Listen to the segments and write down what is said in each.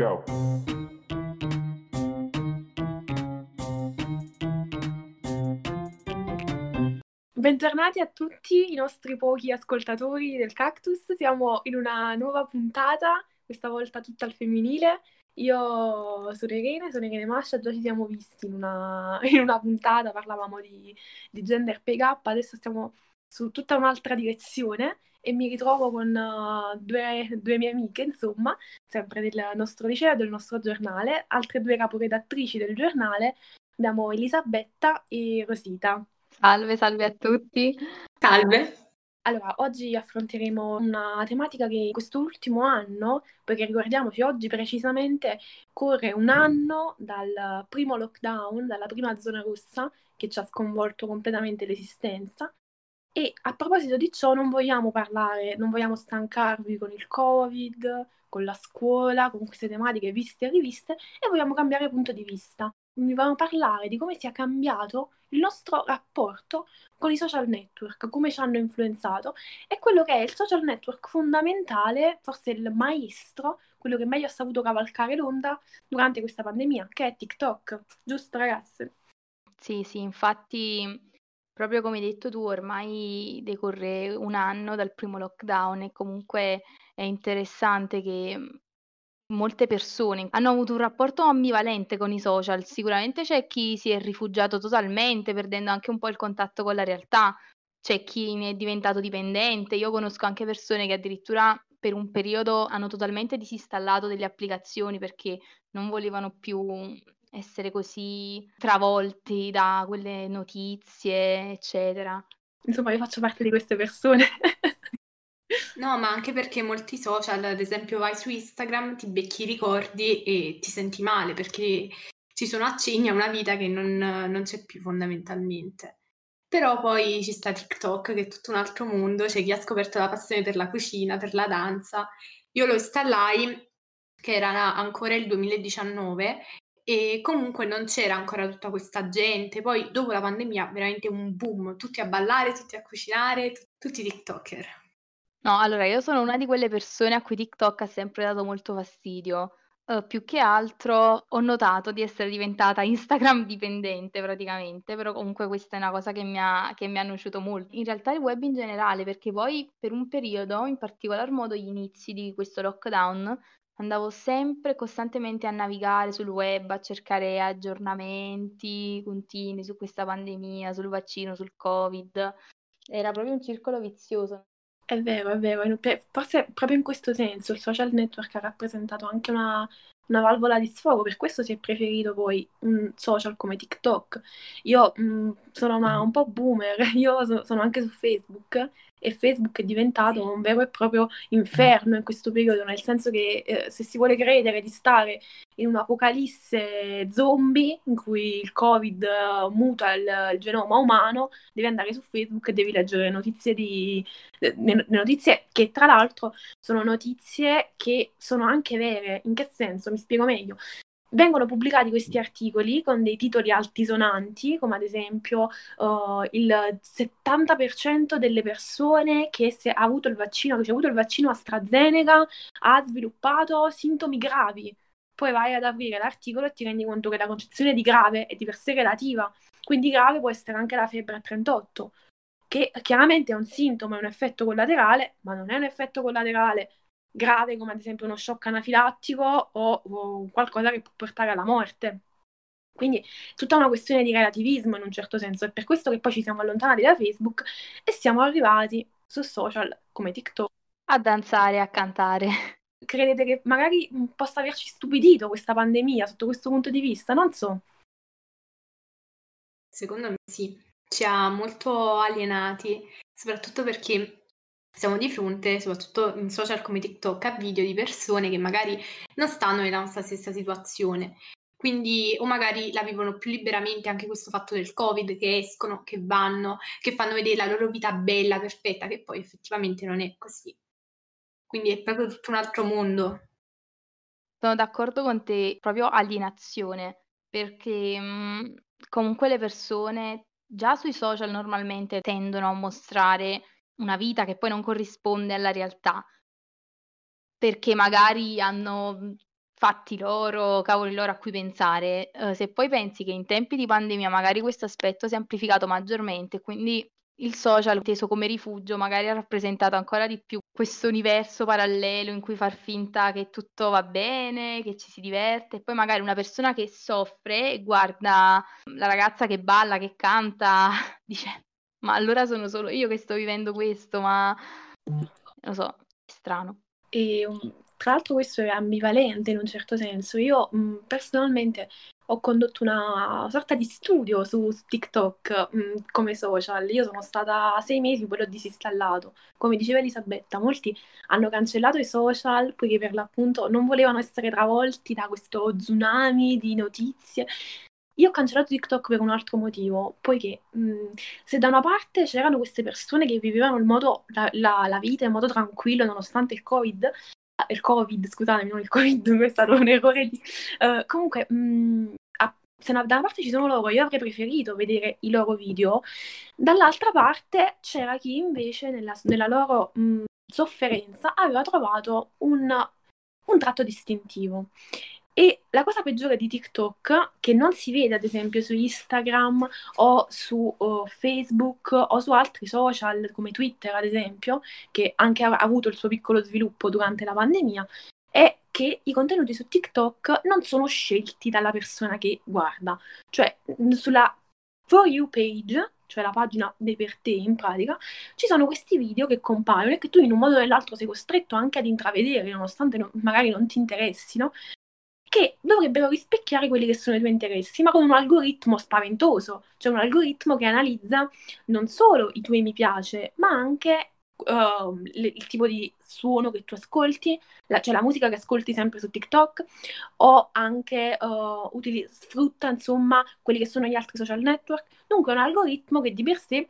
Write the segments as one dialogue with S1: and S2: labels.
S1: go.
S2: Bentornati a tutti i nostri pochi ascoltatori del Cactus. Siamo in una nuova puntata, questa volta tutta al femminile. Io sono Irene, sono Irene Mascia, già ci siamo visti in una, in una puntata, parlavamo di, di gender pay gap, adesso stiamo su tutta un'altra direzione e mi ritrovo con uh, due, due, mie amiche, insomma, sempre del nostro liceo e del nostro giornale, altre due caporedattrici del giornale, abbiamo Elisabetta e Rosita.
S3: Salve, salve a tutti.
S4: Salve.
S2: Allora, oggi affronteremo una tematica che in quest'ultimo anno, perché ricordiamoci, oggi precisamente corre un anno dal primo lockdown, dalla prima zona rossa che ci ha sconvolto completamente l'esistenza. E a proposito di ciò non vogliamo parlare, non vogliamo stancarvi con il Covid, con la scuola, con queste tematiche viste e riviste e vogliamo cambiare punto di vista. Vogliamo parlare di come sia cambiato il nostro rapporto con i social network, come ci hanno influenzato e quello che è il social network fondamentale, forse il maestro, quello che meglio ha saputo cavalcare l'onda durante questa pandemia, che è TikTok. Giusto ragazze?
S3: Sì, sì, infatti proprio come hai detto tu, ormai decorre un anno dal primo lockdown e comunque è interessante che mhmm, molte persone hanno avuto un rapporto ambivalente con i social. Sicuramente c'è chi si è rifugiato totalmente, perdendo anche un po' il contatto con la realtà, c'è chi ne è diventato dipendente. Io conosco anche persone che addirittura per un periodo hanno totalmente disinstallato delle applicazioni perché non volevano più essere così travolti da quelle notizie, eccetera.
S2: Insomma, io faccio parte di queste persone.
S4: No, ma anche perché molti social, ad esempio vai su Instagram, ti becchi i ricordi e ti senti male perché ci sono accenni a una vita che non, non c'è più fondamentalmente. Però poi ci sta TikTok che è tutto un altro mondo, c'è chi ha scoperto la passione per la cucina, per la danza. Io lo installai, che era ancora il 2019, e comunque non c'era ancora tutta questa gente. Poi dopo la pandemia veramente un boom, tutti a ballare, tutti a cucinare, t- tutti TikToker.
S3: No, allora io sono una di quelle persone a cui TikTok ha sempre dato molto fastidio. Uh, più che altro ho notato di essere diventata Instagram dipendente praticamente, però comunque questa è una cosa che mi ha, che mi ha nuociuto molto. In realtà il web in generale, perché poi per un periodo, in particolar modo gli inizi di questo lockdown, andavo sempre costantemente a navigare sul web, a cercare aggiornamenti continui su questa pandemia, sul vaccino, sul Covid. Era proprio un circolo vizioso.
S2: È vero, è vero, forse proprio in questo senso il social network ha rappresentato anche una, una valvola di sfogo, per questo si è preferito poi un social come TikTok. Io mh, mm, sono una, un po' boomer, io so, sono anche su Facebook e Facebook è diventato un vero e proprio inferno in questo periodo, nel senso che eh, se si vuole credere di stare in un'apocalisse zombie in cui il Covid uh, muta il, il, genoma umano, devi andare su Facebook e devi leggere le notizie, di, le notizie che tra l'altro sono notizie che sono anche vere. In che senso? Mi spiego meglio vengono pubblicati questi articoli con dei titoli altisonanti, come ad esempio uh, il 70% delle persone che ha avuto il vaccino, che ha avuto il vaccino AstraZeneca ha sviluppato sintomi gravi. Poi vai ad aprire l'articolo e ti rendi conto che la concezione di grave è di per sé relativa. Quindi grave può essere anche la febbre a 38, che chiaramente è un sintomo, è un effetto collaterale, ma non è un effetto collaterale grave come ad esempio uno shock anafilattico o, o qualcosa che può portare alla morte. Quindi tutta una questione di relativismo in un certo senso, è per questo che poi ci siamo allontanati da Facebook e siamo arrivati su social come TikTok.
S3: A danzare, a cantare.
S2: Credete che magari possa averci stupidito questa pandemia sotto questo punto di vista? Non so.
S4: Secondo me sì, ci ha molto alienati, soprattutto perché siamo di fronte, soprattutto in social come TikTok, a video di persone che magari non stanno nella nostra stessa situazione. Quindi, o magari la vivono più liberamente anche questo fatto del Covid, che escono, che vanno, che fanno vedere la loro vita bella, perfetta, che poi effettivamente non è così. Quindi è proprio tutto un altro mondo.
S3: Sono d'accordo con te, proprio alienazione, perché mh, mhmm, comunque le persone già sui social normalmente tendono a mostrare una vita che poi non corrisponde alla realtà, perché magari hanno fatti loro, cavoli loro a cui pensare. Uh, se poi pensi che in tempi di pandemia magari questo aspetto si è amplificato maggiormente, quindi il social teso come rifugio magari ha rappresentato ancora di più questo universo parallelo in cui far finta che tutto va bene, che ci si diverte, e poi magari una persona che soffre e guarda la ragazza che balla, che canta, dice ma allora sono solo io che sto vivendo questo, ma lo so, è strano.
S2: E um, tra l'altro questo è ambivalente in un certo senso. Io mh, mm, personalmente ho condotto una sorta di studio su TikTok mh, mm, come social. Io sono stata sei mesi, poi l'ho disinstallato. Come diceva Elisabetta, molti hanno cancellato i social poiché per l'appunto non volevano essere travolti da questo tsunami di notizie. Io ho cancellato TikTok per un altro motivo, poiché mh, se da una parte c'erano queste persone che vivevano modo, la, la, la, vita in modo tranquillo nonostante il Covid, il Covid, scusatemi, non il Covid, è stato un errore di... Uh, comunque, mh, mm, a, se da una parte ci sono loro, io avrei preferito vedere i loro video, dall'altra parte c'era chi invece nella, nella loro mh, mm, sofferenza aveva trovato un, un tratto distintivo. E la cosa peggiore di TikTok, che non si vede ad esempio su Instagram o su uh, Facebook o su altri social come Twitter ad esempio, che anche ha avuto il suo piccolo sviluppo durante la pandemia, è che i contenuti su TikTok non sono scelti dalla persona che guarda. Cioè, sulla For You page, cioè la pagina dei per te in pratica, ci sono questi video che compaiono e che tu in un modo o nell'altro sei costretto anche ad intravedere, nonostante non, magari non ti interessino, che dovrebbero rispecchiare quelli che sono i tuoi interessi, ma con un algoritmo spaventoso, cioè un algoritmo che analizza non solo i tuoi mi piace, ma anche uh, le, il tipo di suono che tu ascolti, la, cioè la musica che ascolti sempre su TikTok, o anche uh, utili- sfrutta insomma quelli che sono gli altri social network. Dunque è un algoritmo che di per sé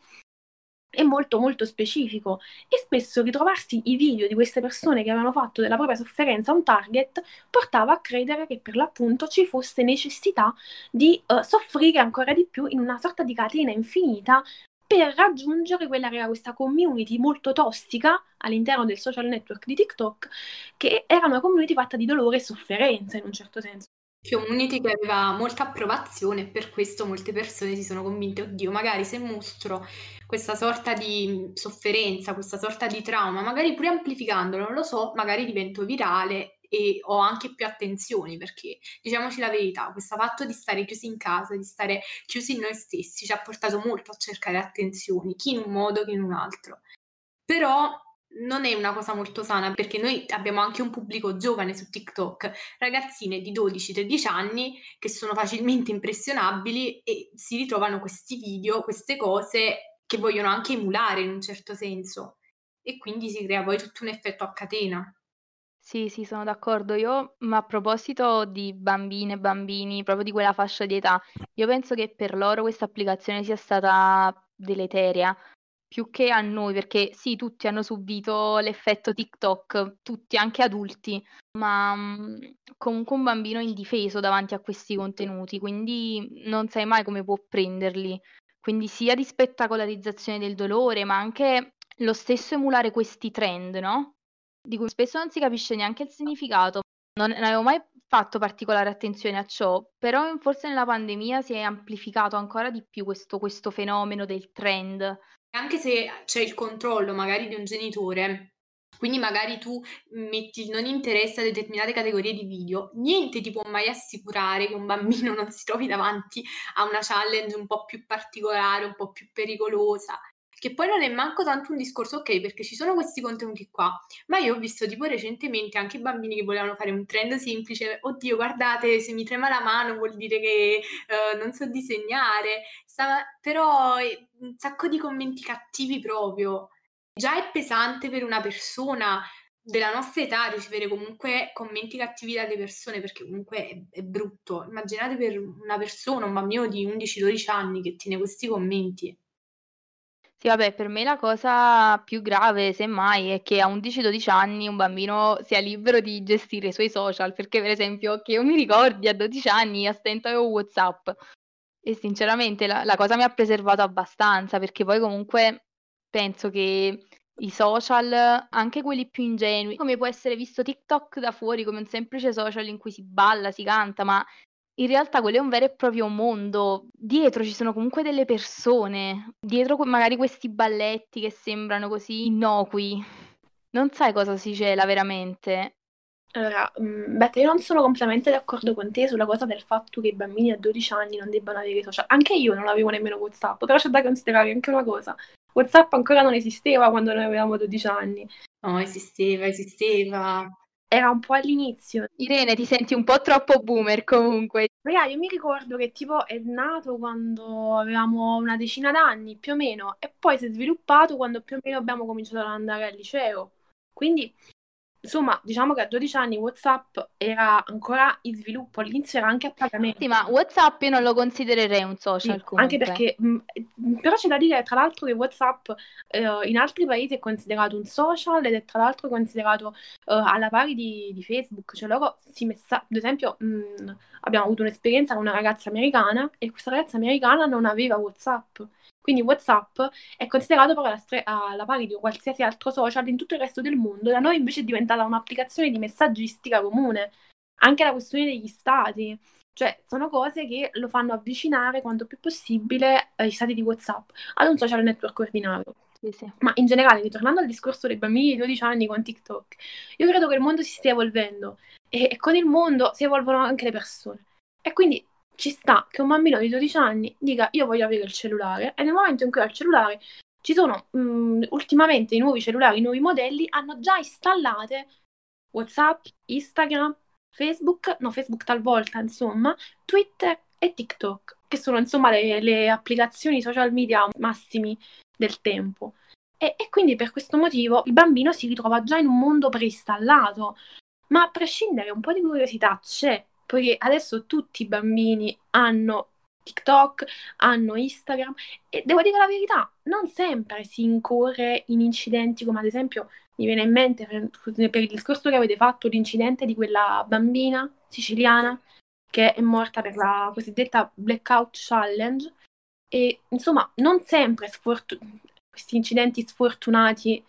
S2: è molto molto specifico e spesso ritrovarsi i video di queste persone che avevano fatto della propria sofferenza un target portava a credere che per l'appunto ci fosse necessità di uh, soffrire ancora di più in una sorta di catena infinita per raggiungere quella che era questa community molto tossica all'interno del social network di TikTok, che era una community fatta di dolore e sofferenza in un certo senso.
S4: Community che aveva molta approvazione e per questo molte persone si sono convinte, oddio, magari se mostro questa sorta di sofferenza, questa sorta di trauma, magari pure amplificandolo, non lo so, magari divento virale e ho anche più attenzioni perché diciamoci la verità, questo fatto di stare chiusi in casa, di stare chiusi in noi stessi ci ha portato molto a cercare attenzioni, chi in un modo, chi in un altro. Però non è una cosa molto sana perché noi abbiamo anche un pubblico giovane su TikTok, ragazzine di 12-13 anni che sono facilmente impressionabili e si ritrovano questi video, queste cose che vogliono anche emulare in un certo senso e quindi si crea poi tutto un effetto a catena.
S3: Sì, sì, sono d'accordo. Io, ma a proposito di bambine e bambini, proprio di quella fascia di età, io penso che per loro questa applicazione sia stata deleteria, più che a noi, perché sì, tutti hanno subito l'effetto TikTok, tutti, anche adulti, ma mh, comunque un bambino indifeso davanti a questi contenuti, quindi non sai mai come può prenderli. Quindi sia di spettacolarizzazione del dolore, ma anche lo stesso emulare questi trend, no? Di cui spesso non si capisce neanche il significato. Non avevo mai fatto particolare attenzione a ciò, però forse nella pandemia si è amplificato ancora di più questo, questo fenomeno del trend
S4: anche se c'è il controllo magari di un genitore, quindi magari tu metti non interesse a determinate categorie di video, niente ti può mai assicurare che un bambino non si trovi davanti a una challenge un po' più particolare, un po' più pericolosa che poi non è manco tanto un discorso, ok, perché ci sono questi contenuti qua, ma io ho visto tipo recentemente anche bambini che volevano fare un trend semplice, oddio, guardate, se mi trema la mano vuol dire che uh, non so disegnare, Stava, però eh, un sacco di commenti cattivi proprio. Già è pesante per una persona della nostra età ricevere comunque commenti cattivi dalle persone perché comunque è, è, brutto. Immaginate per una persona, un bambino di 11-12 anni che tiene questi commenti.
S3: Sì, vabbè, per me la cosa più grave, semmai, è che a 11-12 anni un bambino sia libero di gestire i suoi social, perché per esempio, che io mi ricordi a 12 anni a stento avevo WhatsApp. E sinceramente la, la cosa mi ha preservato abbastanza, perché poi comunque penso che i social, anche quelli più ingenui, come può essere visto TikTok da fuori come un semplice social in cui si balla, si canta, ma in realtà quello è un vero e proprio mondo. Dietro ci sono comunque delle persone, dietro magari questi balletti che sembrano così innocui. Non sai cosa si cela veramente.
S2: Allora, mh, Betta, io non sono completamente d'accordo con te sulla cosa del fatto che i bambini a 12 anni non debbano avere social. Anche io non avevo nemmeno WhatsApp, però c'è da considerare anche una cosa. WhatsApp ancora non esisteva quando noi avevamo 12 anni.
S4: No, esisteva, esisteva.
S2: Era un po' all'inizio.
S3: Irene, ti senti un po' troppo boomer comunque.
S2: Raga, io mi ricordo che tipo è nato quando avevamo una decina d'anni, più o meno, e poi si è sviluppato quando più o meno abbiamo cominciato ad andare al liceo. Quindi Insomma, diciamo che a 12 anni WhatsApp era ancora in sviluppo, all'inizio era anche a pagamento.
S3: Sì, ma WhatsApp io non lo considererei un social sì,
S2: Anche perché, mh, però c'è da dire tra l'altro che WhatsApp eh, in altri paesi è considerato un social ed è tra l'altro considerato eh, alla pari di, di, Facebook. Cioè loro si messa, ad esempio, mh, abbiamo avuto un'esperienza con una ragazza americana e questa ragazza americana non aveva WhatsApp. Quindi WhatsApp è considerato proprio alla, stre- alla pari di qualsiasi altro social in tutto il resto del mondo. Da noi invece è diventata un'applicazione di messaggistica comune. Anche la questione degli stati. Cioè, sono cose che lo fanno avvicinare quanto più possibile eh, i stati di WhatsApp ad un social network ordinario.
S3: Sì, sì.
S2: Ma in generale, ritornando al discorso dei bambini di 12 anni con TikTok, io credo che il mondo si stia evolvendo e, e con il mondo si evolvono anche le persone. E quindi ci sta che un bambino di 12 anni dica io voglio avere il cellulare e nel momento in cui ha il cellulare ci sono mh, mm, ultimamente i nuovi cellulari, i nuovi modelli hanno già installate WhatsApp, Instagram, Facebook, no Facebook talvolta insomma, Twitter e TikTok, che sono insomma le, le applicazioni social media massimi del tempo. E, e, quindi per questo motivo il bambino si ritrova già in un mondo preinstallato. Ma a prescindere un po' di curiosità c'è, poiché adesso tutti i bambini hanno TikTok, hanno Instagram e devo dire la verità, non sempre si incorre in incidenti come ad esempio mi viene in mente per, il discorso che avete fatto l'incidente di quella bambina siciliana che è morta per la cosiddetta blackout challenge. E insomma non sempre sfortu- questi incidenti sfortunati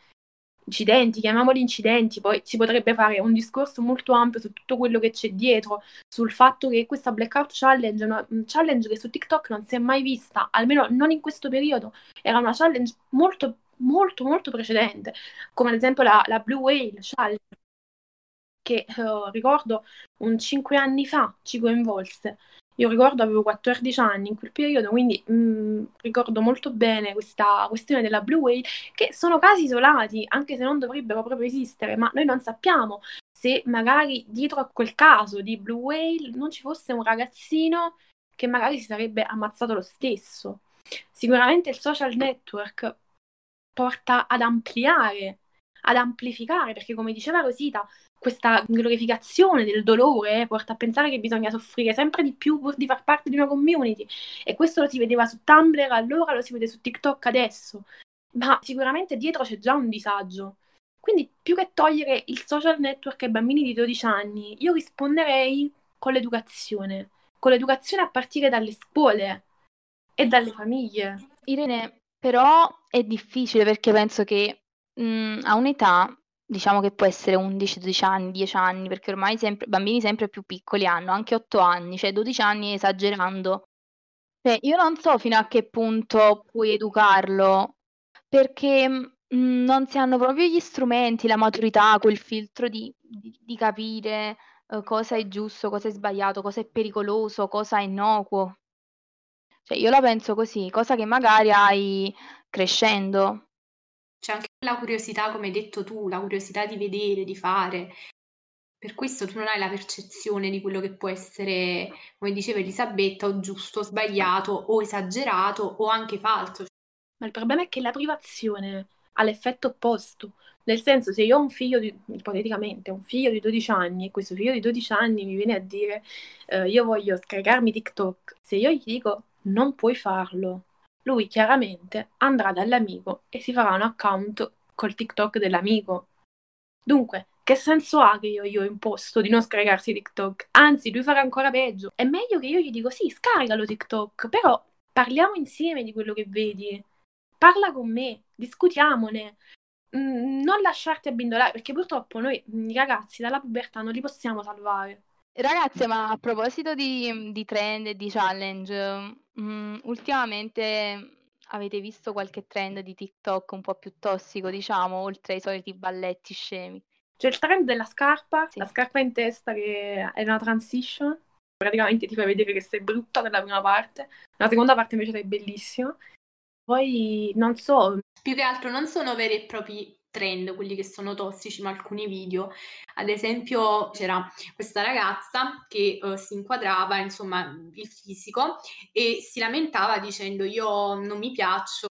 S2: incidenti, chiamiamoli incidenti, poi si potrebbe fare un discorso molto ampio su tutto quello che c'è dietro, sul fatto che questa Blackout Challenge una challenge che su TikTok non si è mai vista, almeno non in questo periodo, era una challenge molto, molto, molto precedente, come ad esempio la, la Blue Whale Challenge, che uh, ricordo un 5 anni fa ci coinvolse io ricordo avevo 14 anni in quel periodo, quindi mh, mm, ricordo molto bene questa questione della Blue Whale, che sono casi isolati, anche se non dovrebbero proprio esistere, ma noi non sappiamo se magari dietro a quel caso di Blue Whale non ci fosse un ragazzino che magari si sarebbe ammazzato lo stesso. Sicuramente il social network porta ad ampliare, ad amplificare, perché come diceva Rosita, questa glorificazione del dolore porta a pensare che bisogna soffrire sempre di più pur di far parte di una community. E questo lo si vedeva su Tumblr allora, lo si vede su TikTok adesso. Ma sicuramente dietro c'è già un disagio. Quindi più che togliere il social network ai bambini di 12 anni, io risponderei con l'educazione. Con l'educazione a partire dalle scuole e dalle famiglie.
S3: Irene, però è difficile perché penso che mh, a un'età diciamo che può essere 11, 12 anni, 10 anni, perché ormai sempre, bambini sempre più piccoli hanno anche 8 anni, cioè 12 anni esagerando. Cioè, io non so fino a che punto puoi educarlo, perché mh, mm, non si hanno proprio gli strumenti, la maturità, quel filtro di, di, di capire uh, cosa è giusto, cosa è sbagliato, cosa è pericoloso, cosa è innocuo. Cioè, io la penso così, cosa che magari hai crescendo.
S4: C'è anche la curiosità, come hai detto tu, la curiosità di vedere, di fare. Per questo tu non hai la percezione di quello che può essere, come diceva Elisabetta, o giusto, o sbagliato, o esagerato, o anche falso.
S2: Ma il problema è che la privazione ha l'effetto opposto. Nel senso, se io ho un figlio, di, ipoteticamente, un figlio di 12 anni, e questo figlio di 12 anni mi viene a dire eh, io voglio scaricarmi TikTok, se io gli dico non puoi farlo, lui chiaramente andrà dall'amico e si farà un account col TikTok dell'amico. Dunque, che senso ha che io gli ho imposto di non scaricarsi TikTok? Anzi, lui farà ancora peggio. È meglio che io gli dico sì, scaricalo TikTok, però parliamo insieme di quello che vedi. Parla con me, discutiamone. mm, non lasciarti abbindolare, perché purtroppo noi i ragazzi dalla pubertà non li possiamo salvare.
S3: Ragazze, ma a proposito di, di trend e di challenge, mm, ultimamente avete visto qualche trend di TikTok un po' più tossico, diciamo, oltre ai soliti balletti scemi?
S2: C'è il trend della scarpa, sì. la scarpa in testa che è una transition, praticamente ti fai vedere che sei brutta nella prima parte, nella seconda parte invece sei bellissima. Poi non so.
S4: Più che altro non sono veri e propri trend, quelli che sono tossici, ma alcuni video. Ad esempio, c'era questa ragazza che uh, si inquadrava, insomma, il fisico e si lamentava dicendo io non mi piaccio.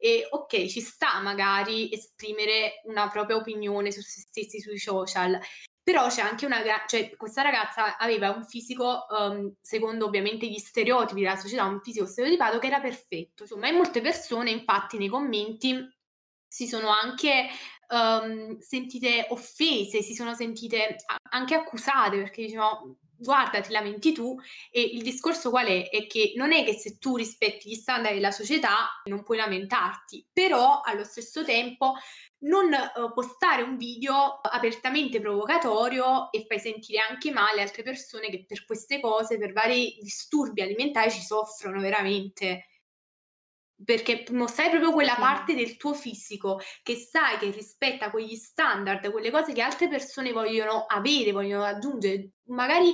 S4: E ok, ci sta magari esprimere una propria opinione su se stessi sui social, però c'è anche una cioè questa ragazza aveva un fisico um, secondo ovviamente gli stereotipi della società un fisico stereotipato che era perfetto insomma e molte persone infatti nei commenti si sono anche um, sentite offese, si sono sentite anche accusate perché dicevano guarda ti lamenti tu e il discorso qual è? È che non è che se tu rispetti gli standard della società non puoi lamentarti, però allo stesso tempo non uh, postare un video apertamente provocatorio e fai sentire anche male altre persone che per queste cose, per vari disturbi alimentari ci soffrono veramente perché mostrai proprio quella sì. parte del tuo fisico che sai che rispetta quegli standard, quelle cose che altre persone vogliono avere, vogliono raggiungere, magari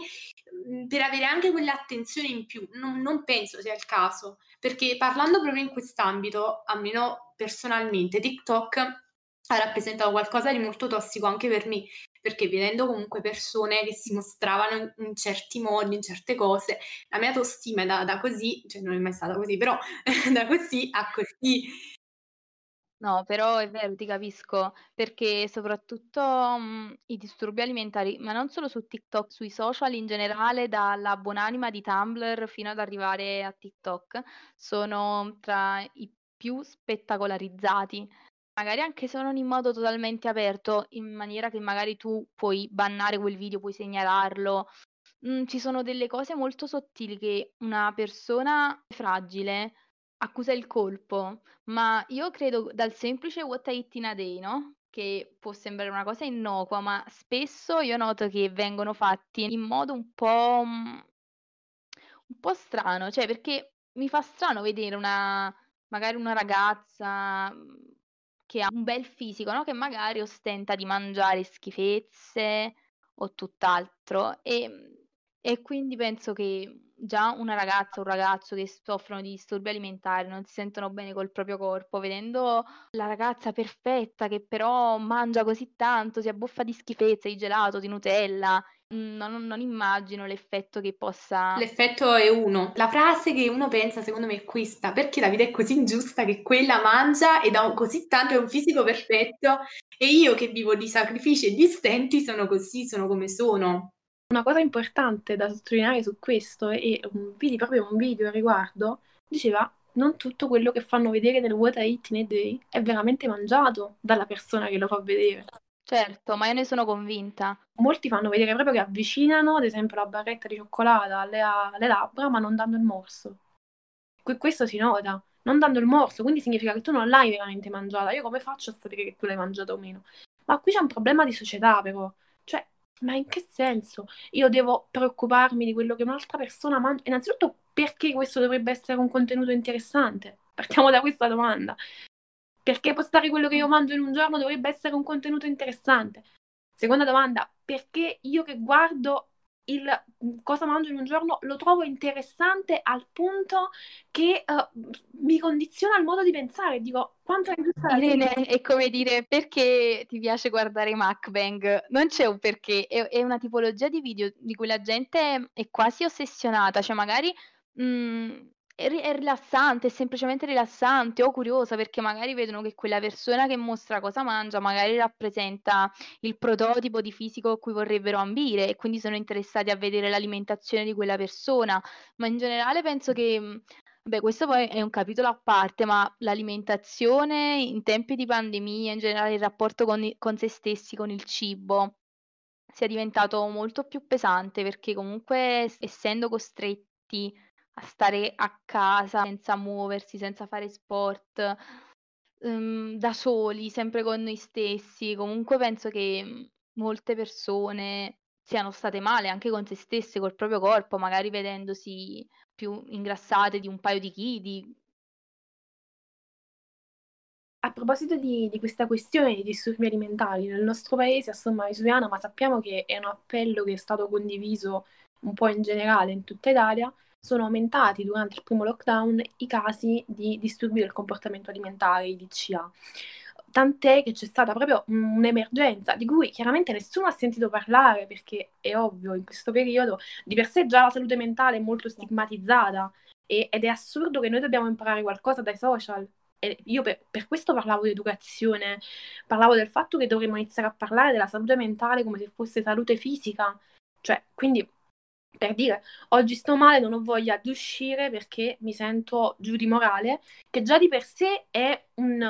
S4: mhmm, per avere anche quell'attenzione in più. Non, non penso sia il caso, perché parlando proprio in quest'ambito, almeno personalmente, TikTok ha rappresentato qualcosa di molto tossico anche per me, perché vedendo comunque persone che si mostravano in, in certi modi, in certe cose, la mia autostima da, da così, cioè non è mai stata così, però da così a così.
S3: No, però è vero, ti capisco, perché soprattutto mh, i disturbi alimentari, ma non solo su TikTok, sui social in generale, dalla buonanima di Tumblr fino ad arrivare a TikTok, sono tra i più spettacolarizzati magari anche se non in modo totalmente aperto, in maniera che magari tu puoi bannare quel video, puoi segnalarlo. Mm, ci sono delle cose molto sottili che una persona fragile accusa il colpo, ma io credo dal semplice what I eat in a day, no? Che può sembrare una cosa innocua, ma spesso io noto che vengono fatti in modo un po', mm, un po' strano, cioè perché mi fa strano vedere una, magari una ragazza mm, che ha un bel fisico, no? Che magari ostenta di mangiare schifezze o tutt'altro e, e quindi penso che già una ragazza o un ragazzo che soffrono di disturbi alimentari non si sentono bene col proprio corpo, vedendo la ragazza perfetta che però mangia così tanto, si abbuffa di schifezze, di gelato, di Nutella non, non, immagino l'effetto che possa...
S4: L'effetto è uno. La frase che uno pensa, secondo me, è questa, perché la vita è così ingiusta che quella mangia ed ha così tanto, è un fisico perfetto e io che vivo di sacrifici e di stenti sono così, sono come sono.
S2: Una cosa importante da sottolineare su questo, e vidi proprio un video a riguardo, diceva non tutto quello che fanno vedere nel What I Eat in a Day è veramente mangiato dalla persona che lo fa vedere.
S3: Certo, ma io ne sono convinta.
S2: Molti fanno vedere proprio che avvicinano, ad esempio, la barretta di cioccolata alle, alle labbra, ma non dando il morso. Que- questo si nota, non dando il morso, quindi significa che tu non l'hai veramente mangiata. Io come faccio a sapere che tu l'hai mangiata o meno? Ma qui c'è un problema di società, però. Cioè, ma in che senso? Io devo preoccuparmi di quello che un'altra persona mangia? Innanzitutto, perché questo dovrebbe essere un contenuto interessante? Partiamo da questa domanda. Perché postare quello che io mangio in un giorno dovrebbe essere un contenuto interessante? Seconda domanda, perché io che guardo il cosa mangio in un giorno lo trovo interessante al punto che uh, mi condiziona il modo di pensare. Dico, quanto è
S3: giusta Irene, è come dire perché ti piace guardare i mukbang? Non c'è un perché, è, è, una tipologia di video di cui la gente è quasi ossessionata, cioè magari mh, mm, è, ri- è rilassante, è semplicemente rilassante o curiosa perché magari vedono che quella persona che mostra cosa mangia magari rappresenta il prototipo di fisico a cui vorrebbero ambire e quindi sono interessati a vedere l'alimentazione di quella persona. Ma in generale penso che, mm, beh, questo poi è un capitolo a parte, ma l'alimentazione in tempi di pandemia, in generale il rapporto con, con se stessi, con il cibo, sia diventato molto più pesante perché comunque essendo costretti a stare a casa senza muoversi, senza fare sport. ehm, da soli, sempre con noi stessi. Comunque penso che, mhmm, molte persone siano state male anche con se stesse, col proprio corpo, magari vedendosi più ingrassate di un paio di chili.
S2: A proposito di di questa questione di disturbi alimentari, nel nostro paese, a Somma Vesuviana, ma sappiamo che è un appello che è stato condiviso un po' in generale in tutta Italia, sono aumentati durante il primo lockdown i casi di disturbi del comportamento alimentare, i DCA. Tant'è che c'è stata proprio un'emergenza di cui chiaramente nessuno ha sentito parlare perché è ovvio in questo periodo di per sé già la salute mentale è molto stigmatizzata e, ed è assurdo che noi dobbiamo imparare qualcosa dai social. E io per, per questo parlavo di educazione, parlavo del fatto che dovremmo iniziare a parlare della salute mentale come se fosse salute fisica. Cioè, quindi per dire oggi sto male, non ho voglia di uscire perché mi sento giù di morale, che già di per sé è un,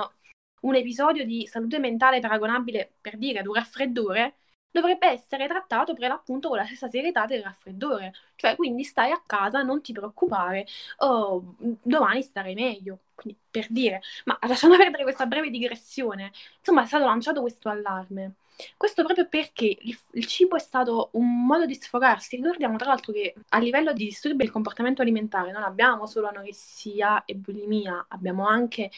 S2: un episodio di salute mentale paragonabile per dire ad un raffreddore, dovrebbe essere trattato per l'appunto con la stessa serietà del raffreddore. Cioè, quindi stai a casa, non ti preoccupare, oh, domani starai meglio. Quindi, per dire, ma lasciamo perdere questa breve digressione, insomma, è stato lanciato questo allarme. Questo proprio perché il, cibo è stato un modo di sfogarsi. Ricordiamo tra l'altro che a livello di disturbi del comportamento alimentare non abbiamo solo anoressia e bulimia, abbiamo anche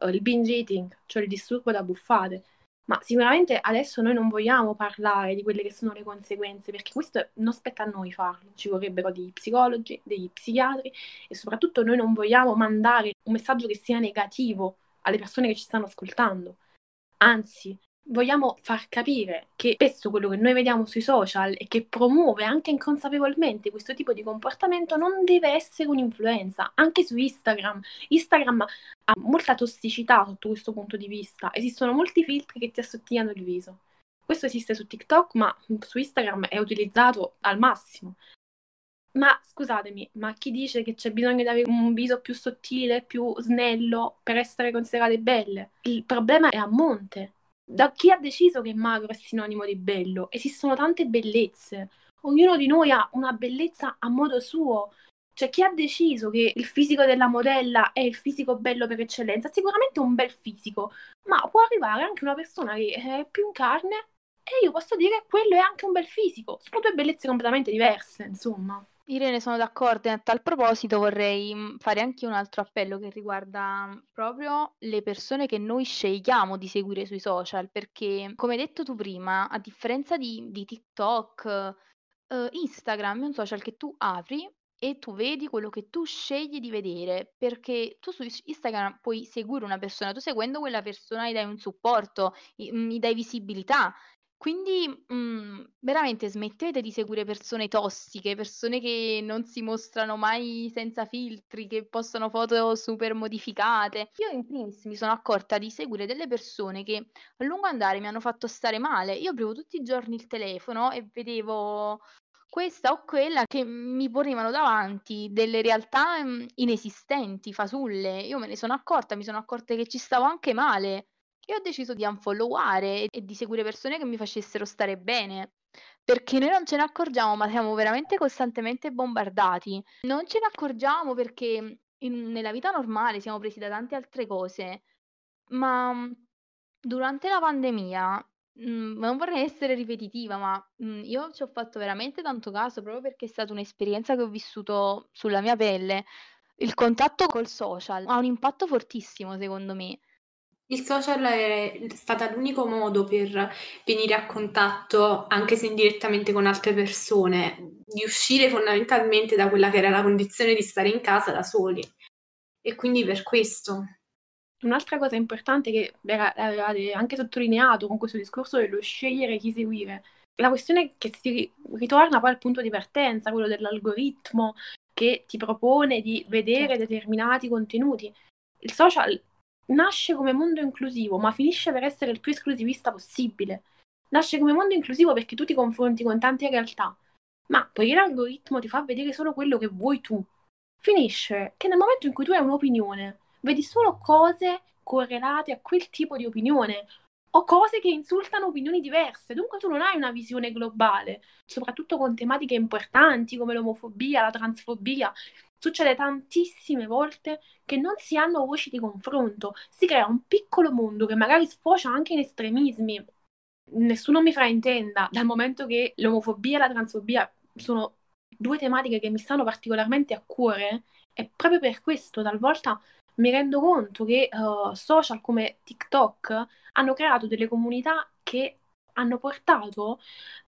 S2: uh, il binge eating, cioè il disturbo da buffate. Ma sicuramente adesso noi non vogliamo parlare di quelle che sono le conseguenze, perché questo non spetta a noi farlo, ci vorrebbero degli psicologi, degli psichiatri e soprattutto noi non vogliamo mandare un messaggio che sia negativo alle persone che ci stanno ascoltando. Anzi, vogliamo far capire che spesso quello che noi vediamo sui social e che promuove anche inconsapevolmente questo tipo di comportamento non deve essere un'influenza, anche su Instagram. Instagram ha molta tossicità sotto questo punto di vista, esistono molti filtri che ti assottigliano il viso. Questo esiste su TikTok, ma su Instagram è utilizzato al massimo. Ma scusatemi, ma chi dice che c'è bisogno di avere un viso più sottile, più snello per essere considerate belle? Il problema è a monte da chi ha deciso che magro è sinonimo di bello? Esistono tante bellezze. Ognuno di noi ha una bellezza a modo suo. Cioè, chi ha deciso che il fisico della modella è il fisico bello per eccellenza? Sicuramente un bel fisico, ma può arrivare anche una persona che è più in carne e io posso dire che quello è anche un bel fisico. Sono due bellezze completamente diverse, insomma.
S3: Irene, sono d'accordo e a tal proposito vorrei mm, fare anche un altro appello che riguarda mm, proprio le persone che noi scegliamo di seguire sui social, perché come hai detto tu prima, a differenza di, di TikTok, eh, Instagram è un social che tu apri e tu vedi quello che tu scegli di vedere, perché tu su Instagram puoi seguire una persona, tu seguendo quella persona gli dai un supporto, gli mm, dai visibilità, quindi, mhmm, veramente smettete di seguire persone tossiche, persone che non si mostrano mai senza filtri, che postano foto super modificate. Io in primis mi sono accorta di seguire delle persone che a lungo andare mi hanno fatto stare male. Io aprivo tutti i giorni il telefono e vedevo questa o quella che mi ponevano davanti delle realtà, mhmm, inesistenti, fasulle. Io me ne sono accorta, mi sono accorta che ci stavo anche male e ho deciso di unfolloware e di seguire persone che mi facessero stare bene. Perché noi non ce ne accorgiamo, ma siamo veramente costantemente bombardati. Non ce ne accorgiamo perché in, nella vita normale siamo presi da tante altre cose, ma mm, durante la pandemia, mh, mm, non vorrei essere ripetitiva, ma mh, mm, io ci ho fatto veramente tanto caso proprio perché è stata un'esperienza che ho vissuto sulla mia pelle. Il contatto col social ha un impatto fortissimo, secondo me.
S4: Il social è stata l'unico modo per venire a contatto, anche se indirettamente con altre persone, di uscire fondamentalmente da quella che era la condizione di stare in casa da soli. E quindi per questo.
S2: Un'altra cosa importante che avevate anche sottolineato con questo discorso dello scegliere chi seguire, la questione che si ritorna poi al punto di partenza, quello dell'algoritmo che ti propone di vedere certo. determinati contenuti. Il social nasce come mondo inclusivo, ma finisce per essere il più esclusivista possibile. Nasce come mondo inclusivo perché tu ti confronti con tante realtà, ma poiché l'algoritmo ti fa vedere solo quello che vuoi tu, finisce che nel momento in cui tu hai un'opinione, vedi solo cose correlate a quel tipo di opinione o cose che insultano opinioni diverse. Dunque tu non hai una visione globale, soprattutto con tematiche importanti come l'omofobia, la transfobia. Succede tantissime volte che non si hanno voci di confronto, si crea un piccolo mondo che magari sfocia anche in estremismi. Nessuno mi fraintenda, dal momento che l'omofobia e la transfobia sono due tematiche che mi stanno particolarmente a cuore, e proprio per questo talvolta mi rendo conto che uh, social come TikTok hanno creato delle comunità che hanno portato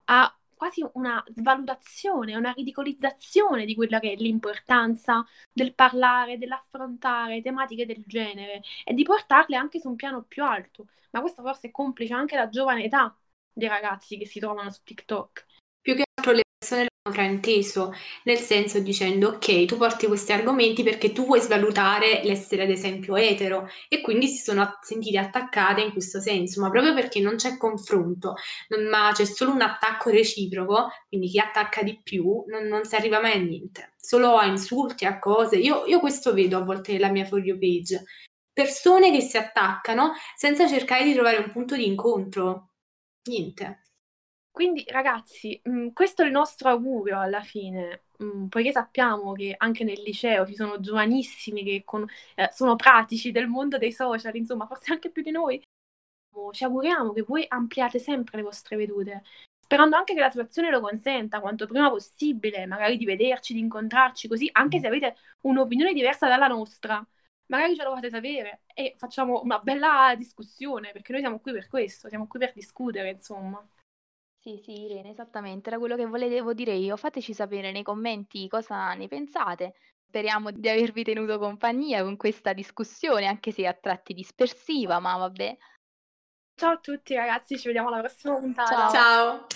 S2: a quasi una svalutazione, una ridicolizzazione di quella che è l'importanza del parlare, dell'affrontare tematiche del genere e di portarle anche su un piano più alto. Ma questo forse è complice anche la giovane età dei ragazzi che si trovano su TikTok.
S4: Più che altro le persone frainteso, nel senso dicendo ok, tu porti questi argomenti perché tu vuoi svalutare l'essere ad esempio etero e quindi si sono sentite attaccate in questo senso, ma proprio perché non c'è confronto, non, ma c'è solo un attacco reciproco, quindi chi attacca di più non, non si arriva mai a niente, solo a insulti, a cose. Io, io questo vedo a volte nella mia For You page, persone che si attaccano senza cercare di trovare un punto di incontro. Niente.
S2: Quindi ragazzi, mh, mm, questo è il nostro augurio alla fine, mh, mm, poiché sappiamo che anche nel liceo ci sono giovanissimi che con, eh, sono pratici del mondo dei social, insomma, forse anche più di noi. Ci auguriamo che voi ampliate sempre le vostre vedute, sperando anche che la situazione lo consenta quanto prima possibile, magari di vederci, di incontrarci, così anche se avete un'opinione diversa dalla nostra, magari ce lo fate sapere e facciamo una bella discussione, perché noi siamo qui per questo, siamo qui per discutere, insomma.
S3: Sì, sì, Irene, esattamente, era quello che volevo dire io. Fateci sapere nei commenti cosa ne pensate. Speriamo di avervi tenuto compagnia con questa discussione, anche se a tratti dispersiva, ma vabbè.
S2: Ciao a tutti ragazzi, ci vediamo alla prossima puntata.
S4: Ciao. Ciao.